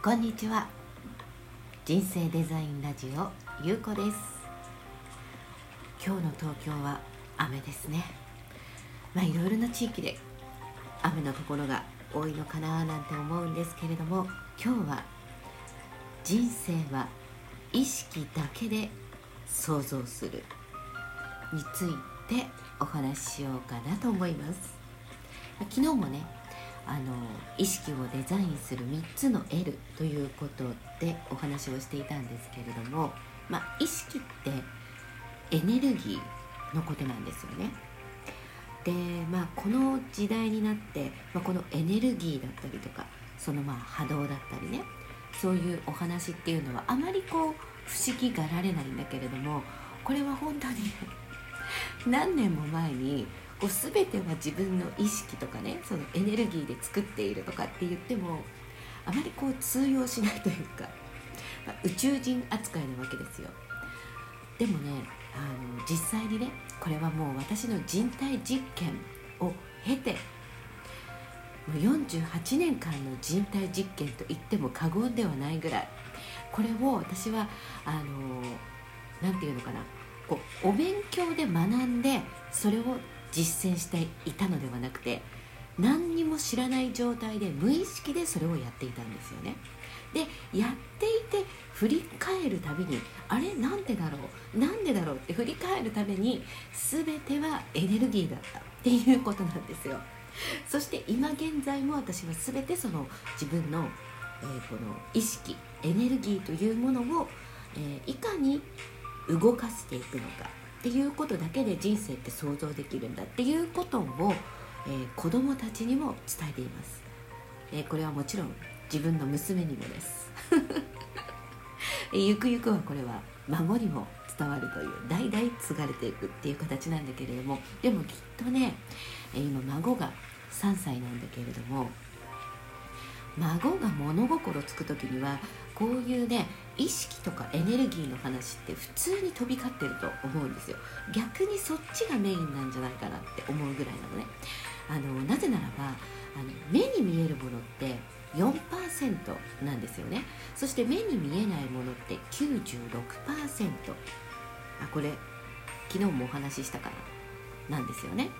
こんにちは。人生デザインラジオゆうこです。今日の東京は雨ですね。まあいろいろな地域で雨のところが多いのかななんて思うんですけれども今日は人生は意識だけで想像するについてお話ししようかなと思います。昨日もねあの意識をデザインする3つの L ということでお話をしていたんですけれども、まあ、意識ってエネルギーのことなんですよね。でまあこの時代になって、まあ、このエネルギーだったりとかそのまあ波動だったりねそういうお話っていうのはあまりこう不思議がられないんだけれどもこれは本当に何年も前にこう全ては自分の意識とかねそのエネルギーで作っているとかって言ってもあまりこう通用しないというか、まあ、宇宙人扱いなわけですよ。でもねあの実際にねこれはもう私の人体実験を経てもう48年間の人体実験と言っても過言ではないぐらいこれを私はあの何て言うのかなこうお勉強で学んでそれを実践していたのではなくて何にも知らない状態で無意識でそれをやっていたんですよね。でやっていて振り返るたびにあれ？なんでだろう？なんでだろう？って振り返るために全てはエネルギーだったっていうことなんですよ。そして今現在も私は全てその自分の、えー、この意識エネルギーというものを、えー、いかに動かしていくのか。っていうことだけで人生って想像できるんだっていうことを、えー、子供たちにも伝えています、えー、これはもちろん自分の娘にもです。ゆくゆくはこれは孫にも伝わるという代々継がれていくっていう形なんだけれどもでもきっとね今孫が3歳なんだけれども孫が物心つく時にはこういうね意識とかエネルギーの話って普通に飛び交ってると思うんですよ。逆にそっちがメインなんじゃないかなって思うぐらいなのね。あのなぜならばあの目に見えるものって4%なんですよね。そして目に見えないものって96%あこれ昨日もお話ししたからなんですよね。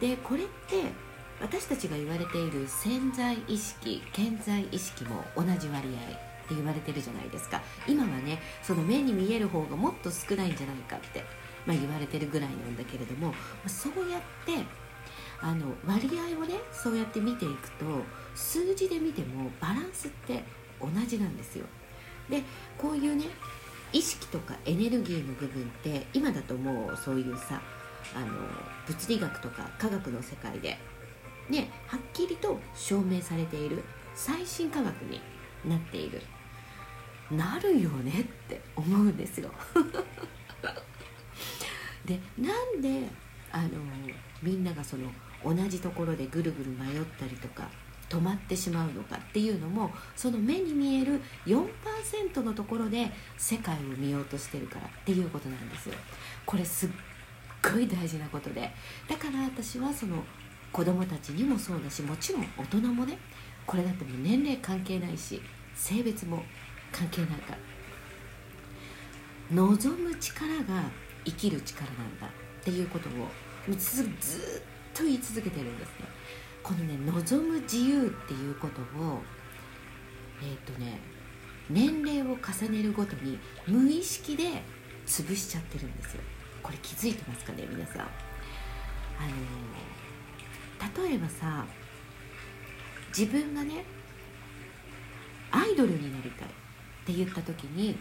でこれって私たちが言われている潜在意識健在意識も同じ割合。って言われてるじゃないですか。今はねその目に見える方がもっと少ないんじゃないかって、まあ、言われてるぐらいなんだけれどもそうやってあの割合をねそうやって見ていくと数字で見てもバランスって同じなんですよ。でこういうね意識とかエネルギーの部分って今だともうそういうさあの物理学とか科学の世界でねはっきりと証明されている最新科学になっている。なるよねって思うんですよ。でなんであのみんながその同じところでぐるぐる迷ったりとか止まってしまうのかっていうのもその目に見える4%のところで世界を見ようとしてるからっていうことなんですよ。これすっごい大事なことで。だから私はその子供たちにもそうだしもちろん大人もねこれだってもう年齢関係ないし性別も関係ないか望む力が生きる力なんだ。っていうことをずっと言い続けてるんですね。このね望む自由っていうことをえっ、ー、とね年齢を重ねるごとに無意識で潰しちゃってるんですよ。これ気づいてますかね皆さん。あの例えばさ自分がねアイドルになりたい。って言った時に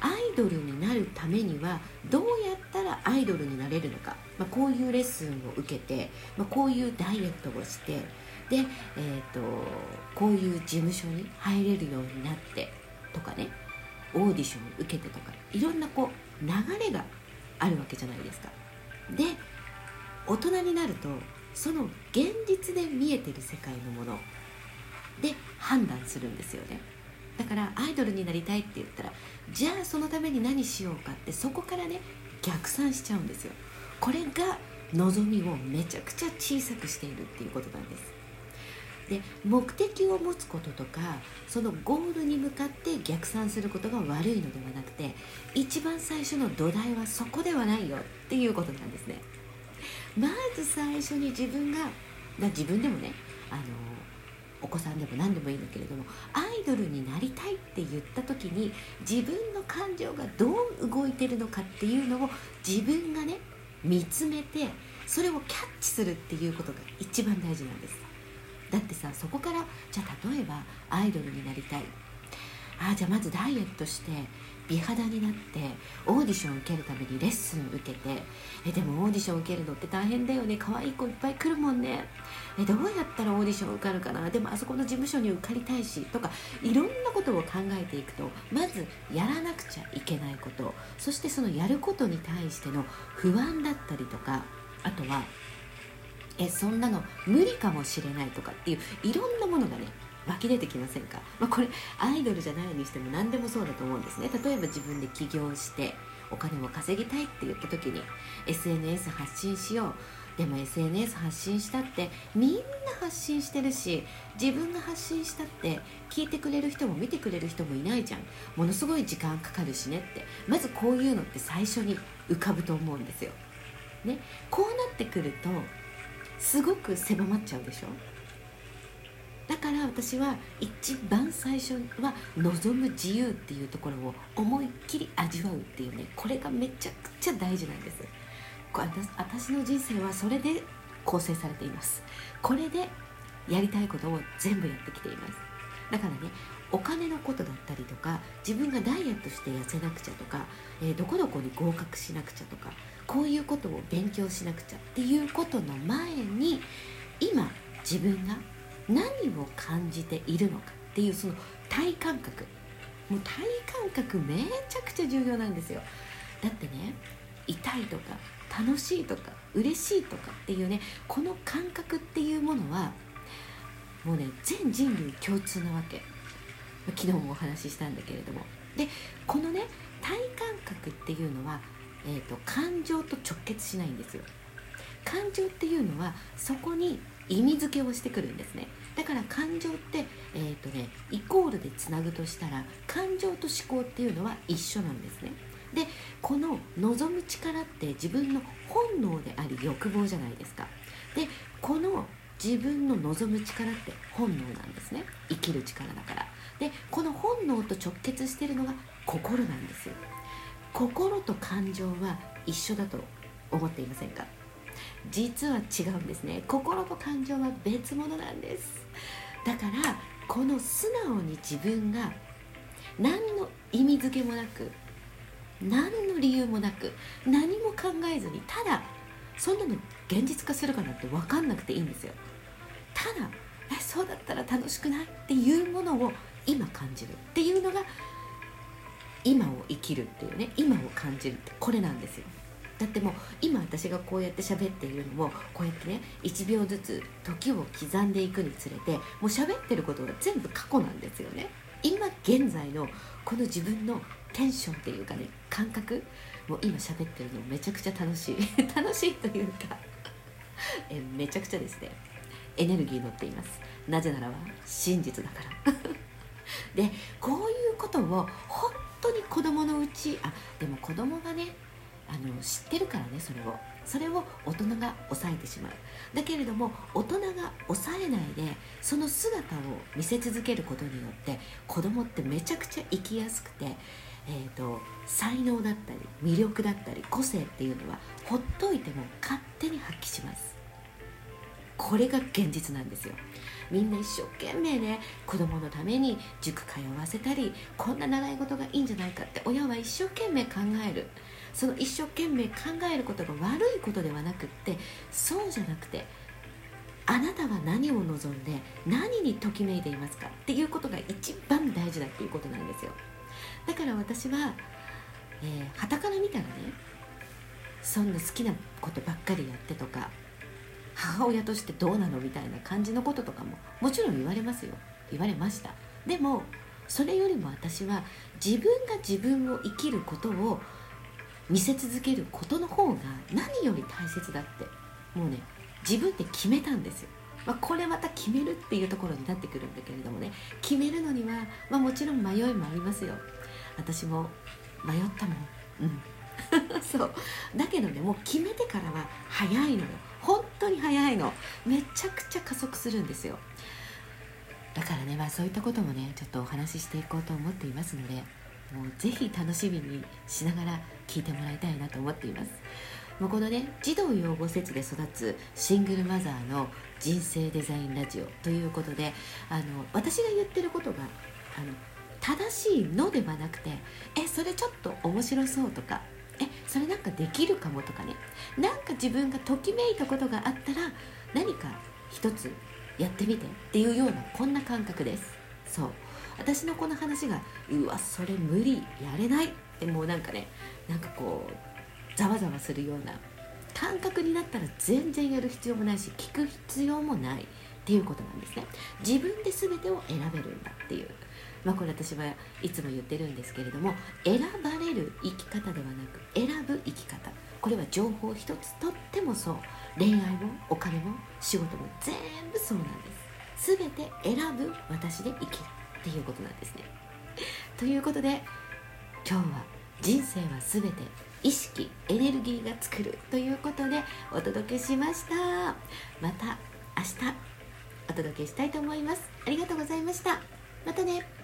アイドルになるためにはどうやったらアイドルになれるのか、まあ、こういうレッスンを受けて、まあ、こういうダイエットをしてで、えーと、こういう事務所に入れるようになってとかねオーディションを受けてとかいろんなこう流れがあるわけじゃないですか。で大人になるとその現実で見えてる世界のもので判断するんですよね。だからアイドルになりたいって言ったらじゃあそのために何しようかってそこからね逆算しちゃうんですよ。これが望みをめちゃくちゃ小さくしているっていうことなんです。で目的を持つこととかそのゴールに向かって逆算することが悪いのではなくて一番最初の土台はそこではないよっていうことなんですね。まず最初に自分が自分でもねあのお子さんでも何でもいいんだけれどもアイドルになりたいって言った時に自分の感情がどう動いてるのかっていうのを自分がね見つめてそれをキャッチするっていうことが一番大事なんです。だってさそこからじゃあ例えばアイドルになりたい。あじゃあまずダイエットして美肌になってオーディション受けるためにレッスン受けてえでもオーディション受けるのって大変だよね。可愛い子いっぱい来るもんね。えどうやったらオーディション受かるかな。でもあそこの事務所に受かりたいしとかいろんなことを考えていくとまずやらなくちゃいけないこと。そしてそのやることに対しての不安だったりとかあとはえそんなの無理かもしれないとかっていういろんなものがね湧き出てきませんか、まあ、これアイドルじゃないにしても何でもそうだと思うんですね。例えば自分で起業してお金を稼ぎたいって言った時に SNS 発信しよう。でも SNS 発信したってみんな発信してるし自分が発信したって聞いてくれる人も見てくれる人もいないじゃん。ものすごい時間かかるしねって。まずこういうのって最初に浮かぶと思うんですよ。ね、こうなってくるとすごく狭まっちゃうでしょ？だから私は一番最初は望む自由っていうところを思いっきり味わうっていうねこれがめちゃくちゃ大事なんです。私の人生はそれで構成されています。これでやりたいことを全部やってきています。だからねお金のことだったりとか自分がダイエットして痩せなくちゃとか、えー、どこどこに合格しなくちゃとかこういうことを勉強しなくちゃっていうことの前に今自分が何を感じているのかっていうその体感覚。もう体感覚めちゃくちゃ重要なんですよ。だってね痛いとか楽しいとか嬉しいとかっていうねこの感覚っていうものはもうね全人類共通なわけ。昨日もお話ししたんだけれども。でこのね体感覚っていうのはえーと、感情と直結しないんですよ。感情っていうのはそこに意味付けをしてくるんですね。だから感情って、えーとね、イコールでつなぐとしたら感情と思考っていうのは一緒なんですね。でこの望む力って自分の本能であり欲望じゃないですか。でこの自分の望む力って本能なんですね。生きる力だから。でこの本能と直結してるのが心なんですよ。心と感情は一緒だと思っていませんか？実は違うんですね。心と感情は別物なんです。だからこの素直に自分が何の意味付けもなく何の理由もなく何も考えずにただそんなの現実化するかなって分かんなくていいんですよ。ただえそうだったら楽しくないっていうものを今感じるっていうのが今を生きるっていうね今を感じるってこれなんですよ。だってもう今私がこうやって喋っているのもこうやってね1秒ずつ時を刻んでいくにつれてもう喋ってることが全部過去なんですよね。今現在のこの自分のテンションっていうかね感覚もう今喋ってるのめちゃくちゃ楽しい。楽しいというかえめちゃくちゃですね。エネルギー乗っています。なぜならば真実だから。でこういうことを本当に子供のうちあでも子供がねあの知ってるからねそれを。それを大人が抑えてしまう。だけれども大人が抑えないでその姿を見せ続けることによって子供ってめちゃくちゃ生きやすくて、えーと、才能だったり魅力だったり個性っていうのはほっといても勝手に発揮します。これが現実なんですよ。みんな一生懸命ね子供のために塾通わせたりこんな習い事がいいんじゃないかって親は一生懸命考える。その一生懸命考えることが悪いことではなくってそうじゃなくてあなたは何を望んで何にときめいていますかっていうことが一番大事だっていうことなんですよ。だから私ははた、えー、から見たらねそんな好きなことばっかりやってとか母親としてどうなのみたいな感じのこととかももちろん言われますよ。言われました。でもそれよりも私は自分が自分を生きることを見せ続けることの方が何より大切だってもうね自分で決めたんですよ。まあ、これまた決めるっていうところになってくるんだけれどもね決めるのには、まあ、もちろん迷いもありますよ。私も迷ったもん。うん。そう。だけどねもう決めてからは早いのよ。本当に早いの。めちゃくちゃ加速するんですよ。だからねまあそういったこともねちょっとお話ししていこうと思っていますのでもうぜひ楽しみにしながら聞いてもらいたいなと思っています。もうこのね児童養護施設で育つシングルマザーの人生デザインラジオということであの私が言ってることがあの正しいのではなくてえそれちょっと面白そうとかえそれなんかできるかもとかね。なんか自分がときめいたことがあったら何か一つやってみてっていうようなこんな感覚です。そう。私のこの話がうわそれ無理やれない。ってもうなんかねなんかこうざわざわするような感覚になったら全然やる必要もないし聞く必要もないっていうことなんですね。自分で全てを選べるんだっていう。まあこれ私はいつも言ってるんですけれども選ばれる生き方ではなく選ぶ生き方。これは情報一つとってもそう。恋愛もお金も仕事も全部そうなんです。全て選ぶ私で生きる。っていうことなんですね。ということで今日は人生は全て意識エネルギーが作るということでお届けしました。また明日お届けしたいと思います。ありがとうございました。またね。